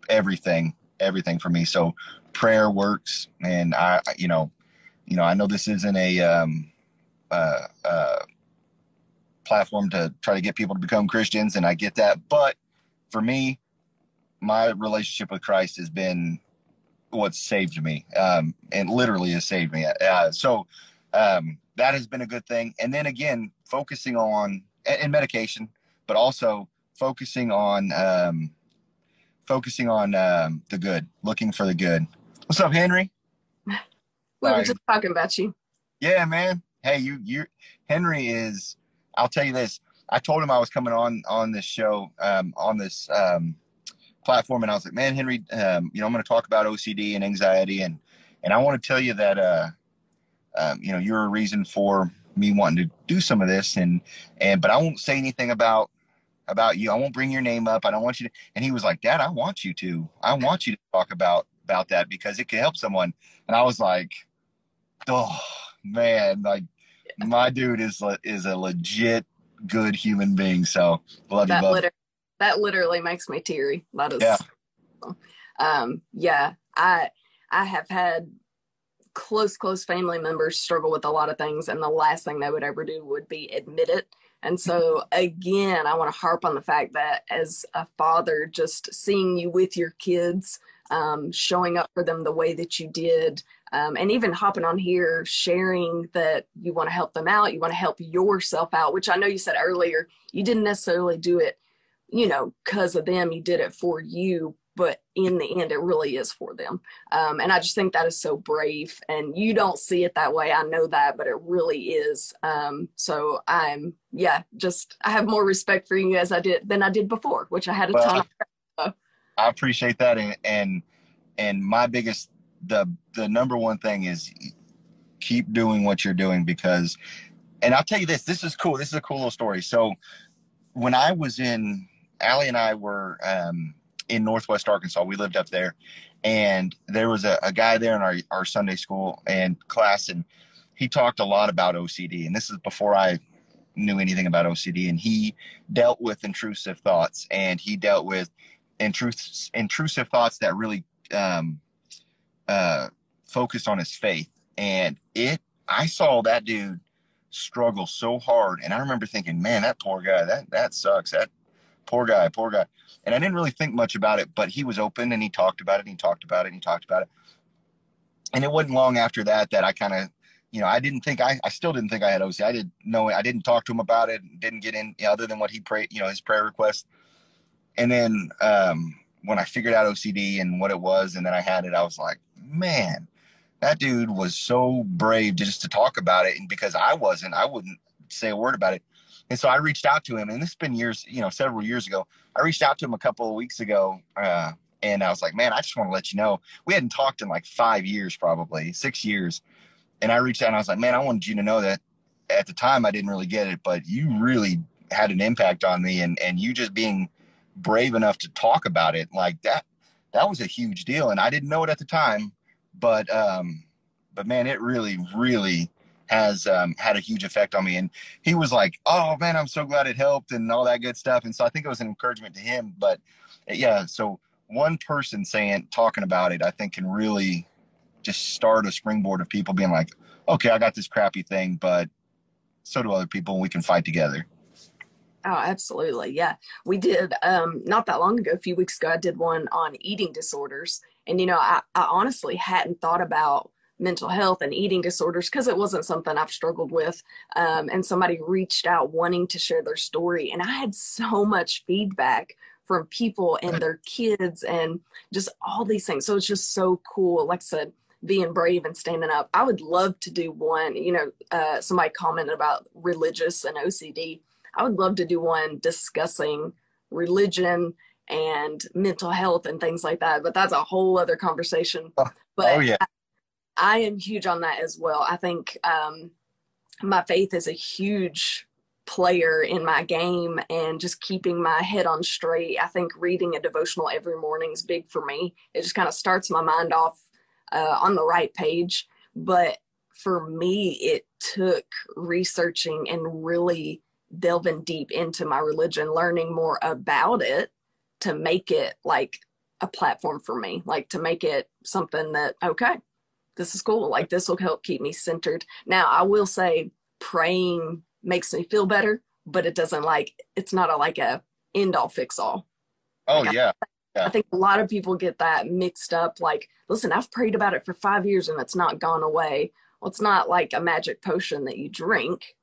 everything, everything for me. So prayer works, and I, you know, you know, I know this isn't a um, uh, uh, platform to try to get people to become Christians, and I get that. But for me, my relationship with Christ has been what saved me, um, and literally has saved me. Uh, so um, that has been a good thing. And then again, focusing on and medication, but also focusing on um, focusing on um, the good, looking for the good. What's up, Henry? We were just talking about you. Yeah, man. Hey, you you Henry is I'll tell you this. I told him I was coming on on this show um, on this um, platform, and I was like, "Man, Henry, um, you know, I'm going to talk about OCD and anxiety, and and I want to tell you that uh, um, you know you're a reason for me wanting to do some of this, and and but I won't say anything about about you. I won't bring your name up. I don't want you to." And he was like, "Dad, I want you to. I want you to talk about about that because it could help someone." And I was like, "Oh man, like my dude is is a legit good human being. So love that you, liter- that literally makes me teary. That is, yeah. Um, yeah, I I have had close close family members struggle with a lot of things, and the last thing they would ever do would be admit it. And so again, I want to harp on the fact that as a father, just seeing you with your kids, um, showing up for them the way that you did, um, and even hopping on here sharing that you want to help them out you want to help yourself out which i know you said earlier you didn't necessarily do it you know, because of them, you did it for you, but in the end, it really is for them. Um, and I just think that is so brave. And you don't see it that way. I know that, but it really is. Um, so I'm, yeah, just I have more respect for you as I did than I did before, which I had a well, ton. I appreciate that, and and and my biggest the the number one thing is keep doing what you're doing because, and I'll tell you this, this is cool. This is a cool little story. So when I was in, Allie and I were. Um, in Northwest Arkansas. We lived up there, and there was a, a guy there in our, our Sunday school and class, and he talked a lot about OCD. And this is before I knew anything about OCD. And he dealt with intrusive thoughts, and he dealt with intrusive intrusive thoughts that really um, uh, focused on his faith. And it, I saw that dude struggle so hard, and I remember thinking, man, that poor guy, that that sucks. That poor guy, poor guy. And I didn't really think much about it, but he was open and he talked about it and he talked about it and he talked about it. And it wasn't long after that that I kind of, you know, I didn't think I, I still didn't think I had OC. I didn't know, I didn't talk to him about it, didn't get in you know, other than what he prayed, you know, his prayer request. And then um, when I figured out OCD and what it was, and then I had it, I was like, man, that dude was so brave just to talk about it. And because I wasn't, I wouldn't say a word about it. And so I reached out to him, and this has been years, you know, several years ago. I reached out to him a couple of weeks ago, uh, and I was like, man, I just want to let you know we hadn't talked in like five years, probably six years. And I reached out and I was like, man, I wanted you to know that at the time I didn't really get it, but you really had an impact on me, and and you just being brave enough to talk about it like that, that was a huge deal, and I didn't know it at the time, but um, but man, it really, really has um, had a huge effect on me. And he was like, "Oh man, I'm so glad it helped," and all that good stuff. And so I think it was an encouragement to him. But yeah, so one person saying, talking about it, I think can really just start a springboard of people being like, "Okay, I got this crappy thing, but so do other people, and we can fight together." Oh, absolutely. Yeah. We did um not that long ago, a few weeks ago, I did one on eating disorders. And you know, I, I honestly hadn't thought about mental health and eating disorders because it wasn't something I've struggled with. Um, and somebody reached out wanting to share their story. And I had so much feedback from people and their kids and just all these things. So it's just so cool. Like I said, being brave and standing up. I would love to do one. You know, uh, somebody commented about religious and OCD. I would love to do one discussing religion and mental health and things like that. But that's a whole other conversation. Oh, but oh yeah. I am huge on that as well. I think um, my faith is a huge player in my game and just keeping my head on straight. I think reading a devotional every morning is big for me. It just kind of starts my mind off uh, on the right page. But for me, it took researching and really delving deep into my religion, learning more about it to make it like a platform for me, like to make it something that, okay, this is cool. Like this will help keep me centered. Now, I will say praying makes me feel better, but it doesn't like it's not a like a end all fix all. Oh like, yeah. I, I think a lot of people get that mixed up. Like, listen, I've prayed about it for five years and it's not gone away. Well, it's not like a magic potion that you drink.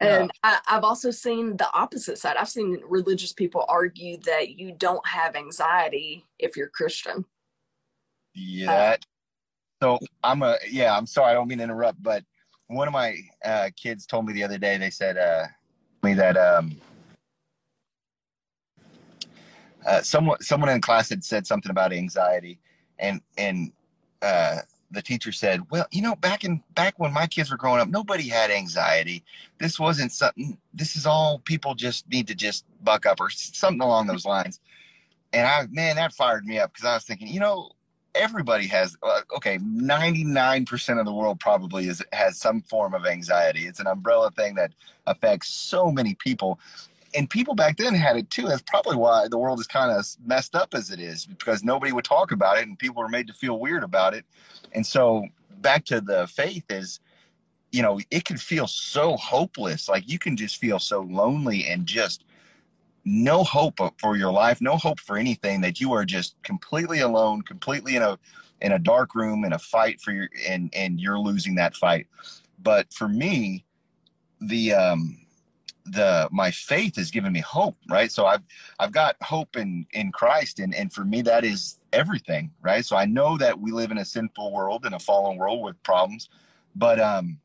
And yeah. I, have also seen the opposite side. I've seen religious people argue that you don't have anxiety if you're Christian. Yeah, uh, so I'm a yeah. I'm sorry. I don't mean to interrupt, but one of my uh, kids told me the other day. They said uh, me that um, uh, someone someone in class had said something about anxiety, and and uh, the teacher said, "Well, you know, back in back when my kids were growing up, nobody had anxiety. This wasn't something. This is all people just need to just buck up or something along those lines." And I, man, that fired me up because I was thinking, you know, everybody has uh, okay 99% of the world probably is has some form of anxiety it's an umbrella thing that affects so many people and people back then had it too. That's probably why the world is kind of messed up as it is because nobody would talk about it and people were made to feel weird about it. And so back to the faith is you know it can feel so hopeless. Like you can just feel so lonely and just no hope for your life, no hope for anything, that you are just completely alone, completely in a in a dark room in a fight for your and and you're losing that fight. But for me, the um the my faith has given me hope right? So i've i've got hope in in christ and and for me that is everything right? So i know that we live in a sinful world in a fallen world with problems but um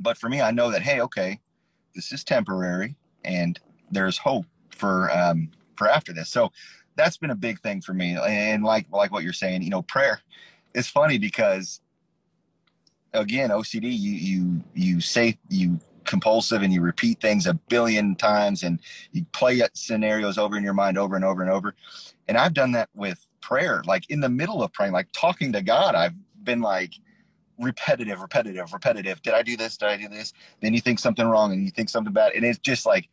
but for me i know that hey okay this is temporary and there's hope for um for after this. So that's been a big thing for me. And like like what you're saying you know prayer is funny because again ocd you you you say you compulsive and you repeat things a billion times and you play scenarios over in your mind over and over and over. And I've done that with prayer, like in the middle of praying, like talking to God. I've been like repetitive, repetitive, repetitive. Did I do this? Did I do this? Then you think something wrong and you think something bad. And it's just like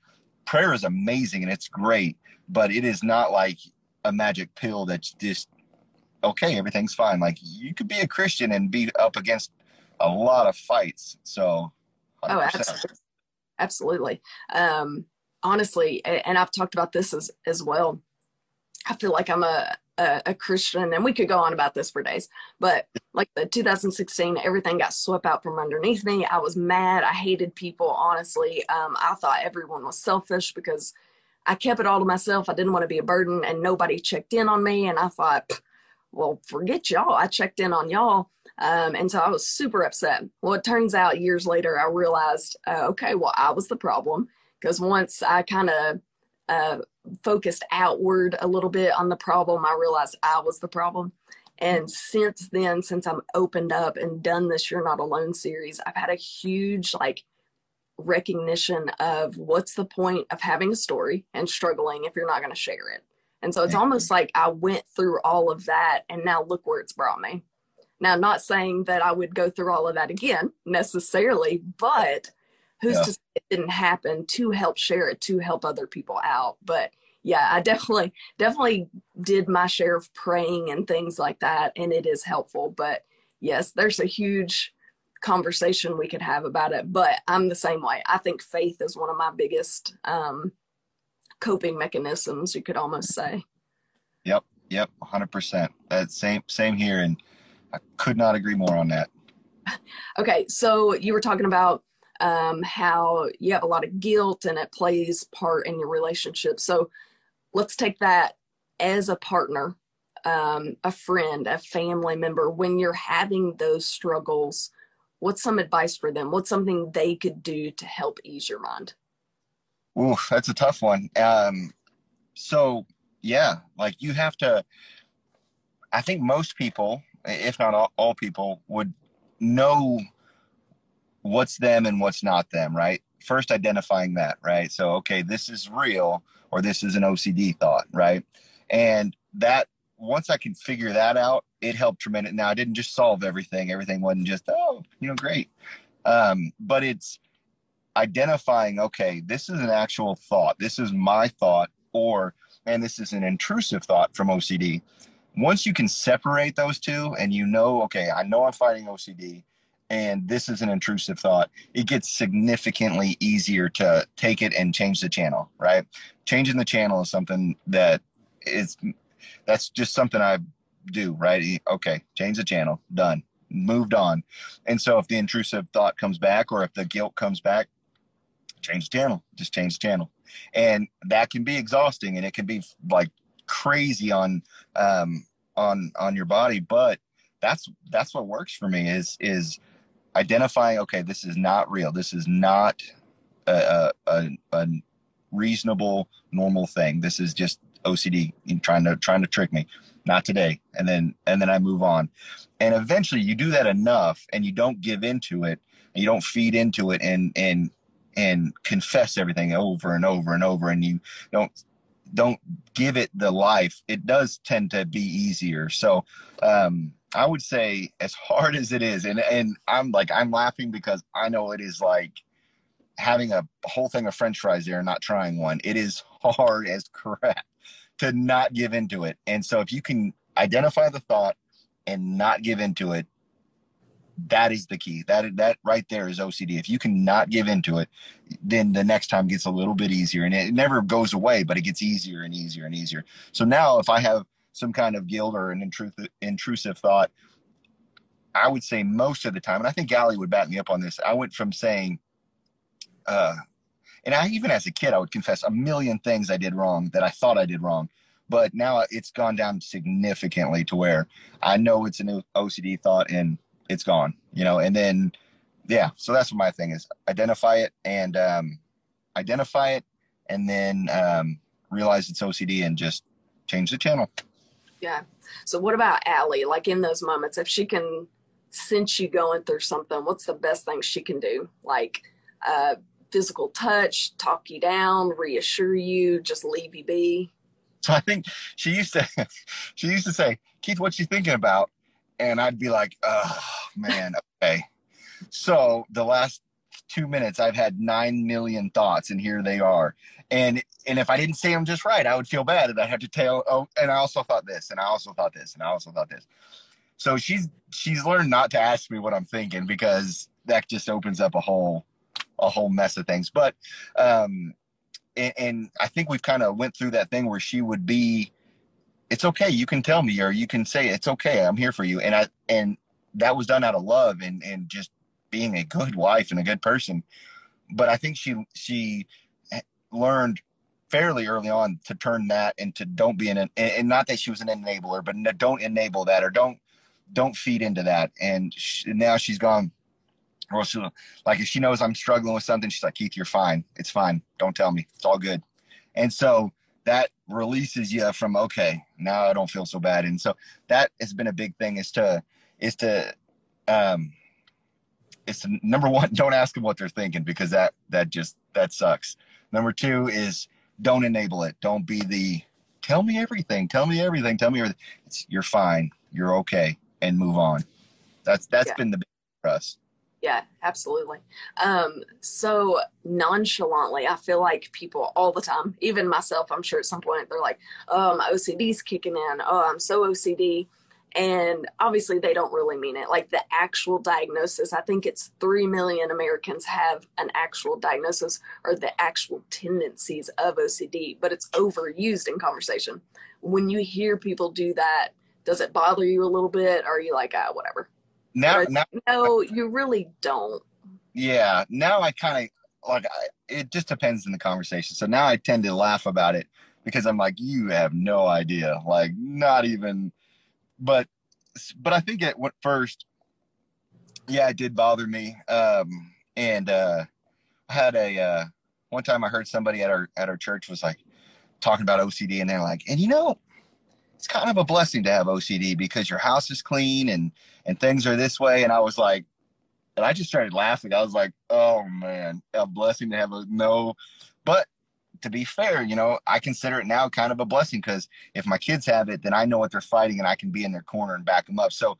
prayer is amazing and it's great, but it is not like a magic pill that's just okay, everything's fine. Like you could be a Christian and be up against a lot of fights. So 100%. Oh, absolutely. Absolutely. Um, honestly, and I've talked about this as, as well. I feel like I'm a, a, a, Christian, and we could go on about this for days. But like the 2016, everything got swept out from underneath me. I was mad. I hated people. Honestly, um, I thought everyone was selfish because I kept it all to myself. I didn't want to be a burden, and nobody checked in on me. And I thought, well, forget y'all. I checked in on y'all. Um, and so I was super upset. Well, it turns out years later, I realized, uh, okay, well, I was the problem because once I kind of uh, focused outward a little bit on the problem, I realized I was the problem. And since then, since I'm opened up and done this You're Not Alone series, I've had a huge like recognition of what's the point of having a story and struggling if you're not going to share it. And so it's almost like I went through all of that and now look where it's brought me. Now, not saying that I would go through all of that again necessarily, but who's yeah. to say it didn't happen to help share it, to help other people out. But yeah, I definitely, definitely did my share of praying and things like that, and it is helpful. But yes, there's a huge conversation we could have about it. But I'm the same way. I think faith is one of my biggest um, coping mechanisms, you could almost say. Yep, yep, 100%. That same same here, and I could not agree more on that. Okay, so you were talking about um, how you have a lot of guilt and it plays part in your relationship. So let's take that as a partner, um, a friend, a family member. When you're having those struggles, what's some advice for them? What's something they could do to help ease your mind? Ooh, that's a tough one. Um, so yeah, like you have to. I think most people if not all, all people, would know what's them and what's not them, right? First, identifying that, right? So, okay, this is real or this is an OCD thought, right? And that once I can figure that out, it helped tremendously. Now, I didn't just solve everything. Everything wasn't just, oh, you know, great. Um, but it's identifying, okay, this is an actual thought. This is my thought, or, and this is an intrusive thought from OCD once you can separate those two and you know, okay, I know I'm fighting OCD and this is an intrusive thought, it gets significantly easier to take it and change the channel, right? Changing the channel is something that is that's just something I do, right? Okay, change the channel, done, moved on. And so if the intrusive thought comes back or if the guilt comes back, change the channel, just change the channel. And that can be exhausting and it can be like crazy on um, on on your body but that's that's what works for me is is identifying okay this is not real. This is not a, a, a reasonable normal thing. This is just ocd trying to trying to trick me. Not today. And then and then i move on. And eventually you do that enough and you don't give into it and you don't feed into it and and and confess everything over and over and over and you don't don't give it the life, it does tend to be easier. So um, I would say, as hard as it is, and and I'm like I'm laughing because I know it is like having a whole thing of French fries there and not trying one. It is hard as crap to not give into it. And so if you can identify the thought and not give into it, that is the key. That that right there is OCD. If you cannot give into it, then the next time gets a little bit easier, and it never goes away, but it gets easier and easier and easier. So now, if I have some kind of guilt or an intrusive intrusive thought, I would say most of the time, and I think Allie would back me up on this. I went from saying, uh, and I even as a kid, I would confess a million things I did wrong that I thought I did wrong. But now it's gone down significantly to where I know it's an OCD thought and it's gone, you know, and then, yeah, so that's what my thing is identify it and um, identify it and then um, realize it's OCD and just change the channel. Yeah. So what about Allie? Like in those moments, if she can sense you going through something, what's the best thing she can do? Like uh, physical touch, talk you down, reassure you, just leave you be. So I think she used to she used to say, Keith, what you thinking about? And I'd be like, oh man, okay. So the last two minutes I've had nine million thoughts and here they are. And and if I didn't say them just right, I would feel bad and I'd have to tell oh and I also thought this and I also thought this and I also thought this. So she's she's learned not to ask me what I'm thinking because that just opens up a whole a whole mess of things. But um and, and I think we've kind of went through that thing where she would be, it's okay, you can tell me, or you can say it's okay, I'm here for you, and I and that was done out of love and and just being a good wife and a good person. But I think she she learned fairly early on to turn that into don't be an and not that she was an enabler, but don't enable that or don't don't feed into that. And she, now she's gone or she'll like if she knows I'm struggling with something, she's like, Keith, you're fine. It's fine. Don't tell me. It's all good. And so that releases you from okay, now I don't feel so bad. And so that has been a big thing is to is to um it's number one, don't ask them what they're thinking because that that just that sucks. Number two is don't enable it. Don't be the tell me everything, tell me everything, tell me everything. It's, you're fine, you're okay, and move on. That's that's yeah. been the big for us. Yeah, absolutely. Um, so nonchalantly, I feel like people all the time, even myself, I'm sure at some point they're like, oh, my OCD's kicking in. Oh, I'm so OCD. And obviously, they don't really mean it. Like the actual diagnosis, I think it's 3 million Americans have an actual diagnosis or the actual tendencies of OCD, but it's overused in conversation. When you hear people do that, does it bother you a little bit? Or are you like, ah, whatever? Now, now no, you really don't. Yeah, now I kind of like I, it just depends in the conversation. So now I tend to laugh about it because I'm like, you have no idea, like not even. But but I think it went first. Yeah, it did bother me. Um, and uh, I had a uh, one time I heard somebody at our at our church was like talking about OCD, and they're like, and you know, it's kind of a blessing to have OCD because your house is clean and and things are this way. And I was like, and I just started laughing. I was like, oh man, a blessing to have a no. But to be fair, you know, I consider it now kind of a blessing because if my kids have it, then I know what they're fighting and I can be in their corner and back them up. So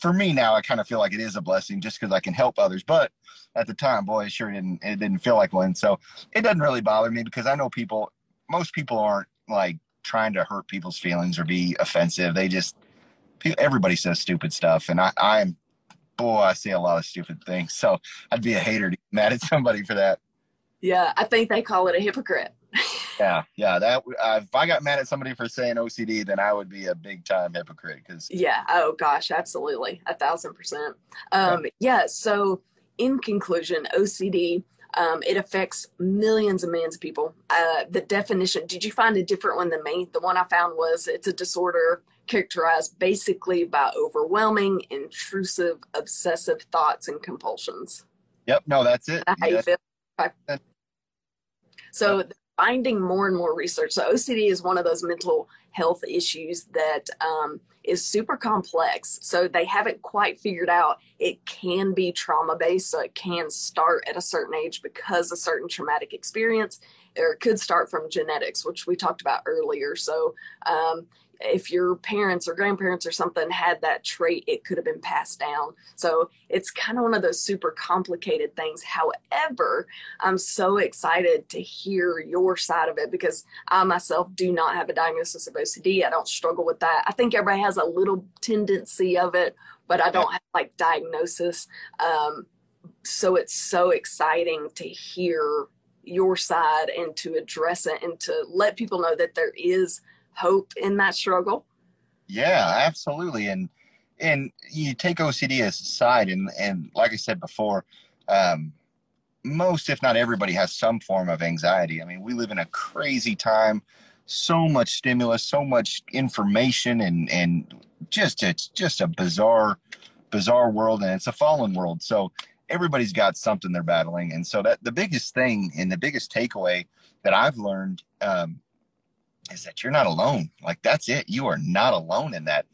for me now, I kind of feel like it is a blessing just because I can help others. But at the time, boy, it sure didn't. It didn't feel like one. So it doesn't really bother me because I know people. Most people aren't like trying to hurt people's feelings or be offensive. They just everybody says stupid stuff, and I, I'm boy, I say a lot of stupid things. So I'd be a hater to get mad at somebody for that. Yeah, I think they call it a hypocrite. yeah, yeah. That uh, if I got mad at somebody for saying OCD, then I would be a big time hypocrite. Because yeah, oh gosh, absolutely, a thousand percent. Um, yeah. yeah. So in conclusion, OCD um, it affects millions and millions of people. Uh, the definition, did you find a different one than me? The one I found was it's a disorder characterized basically by overwhelming, intrusive, obsessive thoughts and compulsions. Yep, no, that's it. How yeah. you feel? Okay. So, finding more and more research. So, OCD is one of those mental health issues that um, is super complex. So they haven't quite figured out it can be trauma based. So it can start at a certain age because a certain traumatic experience, or it could start from genetics, which we talked about earlier. So um, if your parents or grandparents or something had that trait, it could have been passed down. So it's kind of one of those super complicated things. However, I'm so excited to hear your side of it because I myself do not have a diagnosis of OCD. I don't struggle with that. I think everybody has a little tendency of it, but I don't have like diagnosis. Um, so it's so exciting to hear your side and to address it and to let people know that there is hope in that struggle? Yeah, absolutely. And and you take OCD aside, and and like I said before, um, most, if not everybody, has some form of anxiety. I mean, we live in a crazy time, so much stimulus, so much information, and and just it's just a bizarre, bizarre world, and it's a fallen world. So everybody's got something they're battling, and so that the biggest thing and the biggest takeaway that I've learned um, is that you're not alone. Like that's it. You are not alone in that.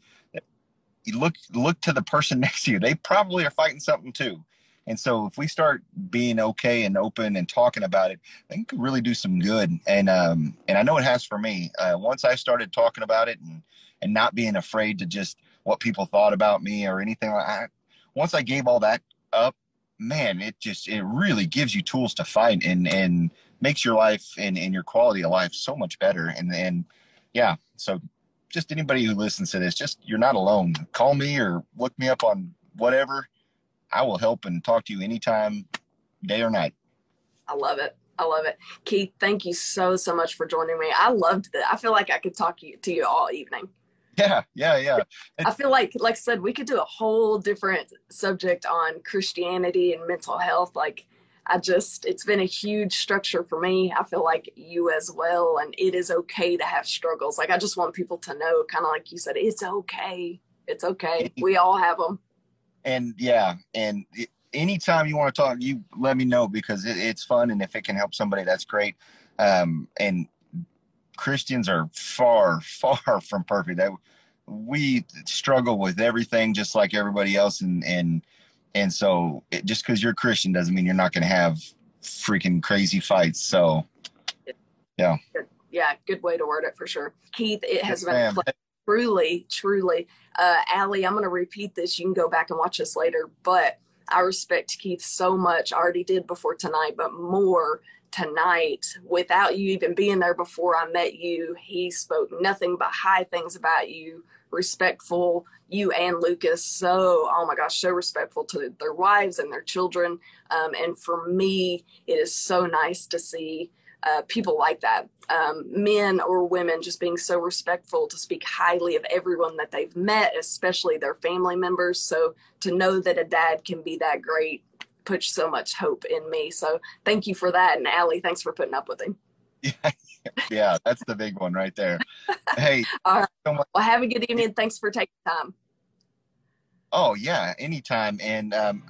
You look look to the person next to you. They probably are fighting something too and so if we start being okay and open and talking about it, I think it could really do some good. And um, and I know it has for me. Uh, once I started talking about it and and not being afraid to just what people thought about me or anything like that. Once I gave all that up, man, it just it really gives you tools to fight and and makes your life and, and your quality of life so much better. And and yeah, so just anybody who listens to this, just you're not alone. Call me or look me up on whatever I will help and talk to you anytime, day or night. I love it. I love it. Keith, thank you so, so much for joining me. I loved that. I feel like I could talk to you all evening. Yeah, yeah, yeah. I feel like, like I said, we could do a whole different subject on Christianity and mental health. Like, I just, it's been a huge structure for me. I feel like you as well. And it is okay to have struggles. Like, I just want people to know, kind of like you said, it's okay. It's okay. We all have them and yeah, and it, anytime you want to talk, you let me know because it, it's fun, and if it can help somebody, that's great. Um, and Christians are far, far from perfect. That we struggle with everything just like everybody else, and and and so it, just because you're Christian doesn't mean you're not going to have freaking crazy fights. So, yeah. Yeah, good way to word it for sure. Keith, it has yes, been truly, truly. Uh, Allie, I'm going to repeat this. You can go back and watch this later, but I respect Keith so much. I already did before tonight, but more tonight without you even being there before I met you. He spoke nothing but high things about you, respectful, you and Lucas. So, oh my gosh, so respectful to their wives and their children. Um, and for me, it is so nice to see uh, people like that, um, men or women, just being so respectful to speak highly of everyone that they've met, especially their family members. So to know that a dad can be that great puts so much hope in me. So thank you for that. And Allie, thanks for putting up with him. Yeah, yeah, that's the big one right there. Hey, all right. So well, have a good evening. Thanks for taking time. Oh yeah, anytime. And um,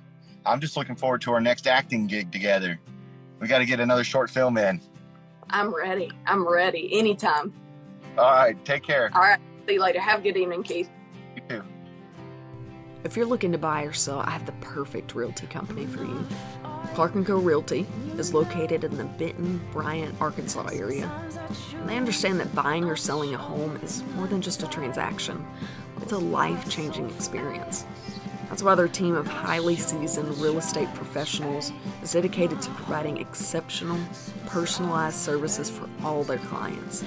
I'm just looking forward to our next acting gig together. We got to get another short film in. I'm ready. I'm ready. Anytime. All right. Take care. All right. See you later. Have a good evening, Keith. You too. If you're looking to buy or sell, I have the perfect realty company for you. Clark & Co. Realty is located in the Benton, Bryant, Arkansas area. And they understand that buying or selling a home is more than just a transaction. It's a life-changing experience. That's why their team of highly seasoned real estate professionals is dedicated to providing exceptional, personalized services for all their clients.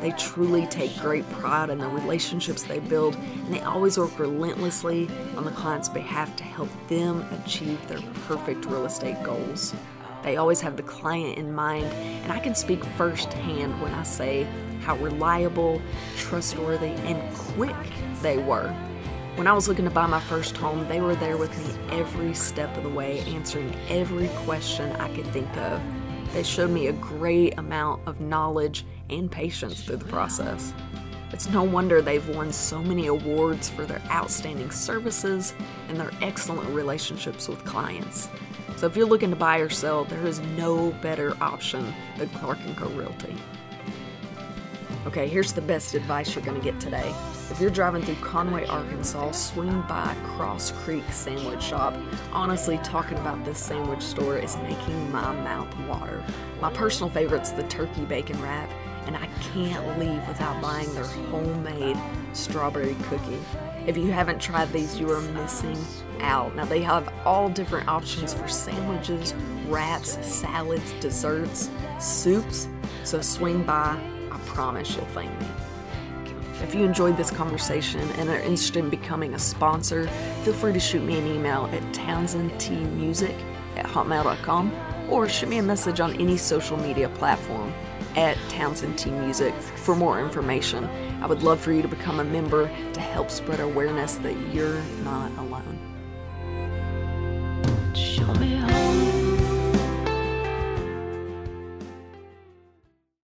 They truly take great pride in the relationships they build, and they always work relentlessly on the client's behalf to help them achieve their perfect real estate goals. They always have the client in mind, and I can speak firsthand when I say how reliable, trustworthy, and quick they were when I was looking to buy my first home, they were there with me every step of the way, answering every question I could think of. They showed me a great amount of knowledge and patience through the process. It's no wonder they've won so many awards for their outstanding services and their excellent relationships with clients. So if you're looking to buy or sell, there is no better option than Clark & Co Realty. Okay, here's the best advice you're going to get today. If you're driving through Conway, Arkansas, swing by Cross Creek Sandwich Shop. Honestly, talking about this sandwich store is making my mouth water. My personal favorite's the turkey bacon wrap, and I can't leave without buying their homemade strawberry cookie. If you haven't tried these, you are missing out. Now, they have all different options for sandwiches, wraps, salads, desserts, soups, so swing by I promise you'll thank me. If you enjoyed this conversation and are interested in becoming a sponsor, feel free to shoot me an email at townsendtmusic at hotmail.com or shoot me a message on any social media platform at Townsend T Music for more information. I would love for you to become a member to help spread awareness that you're not alone. Show me home.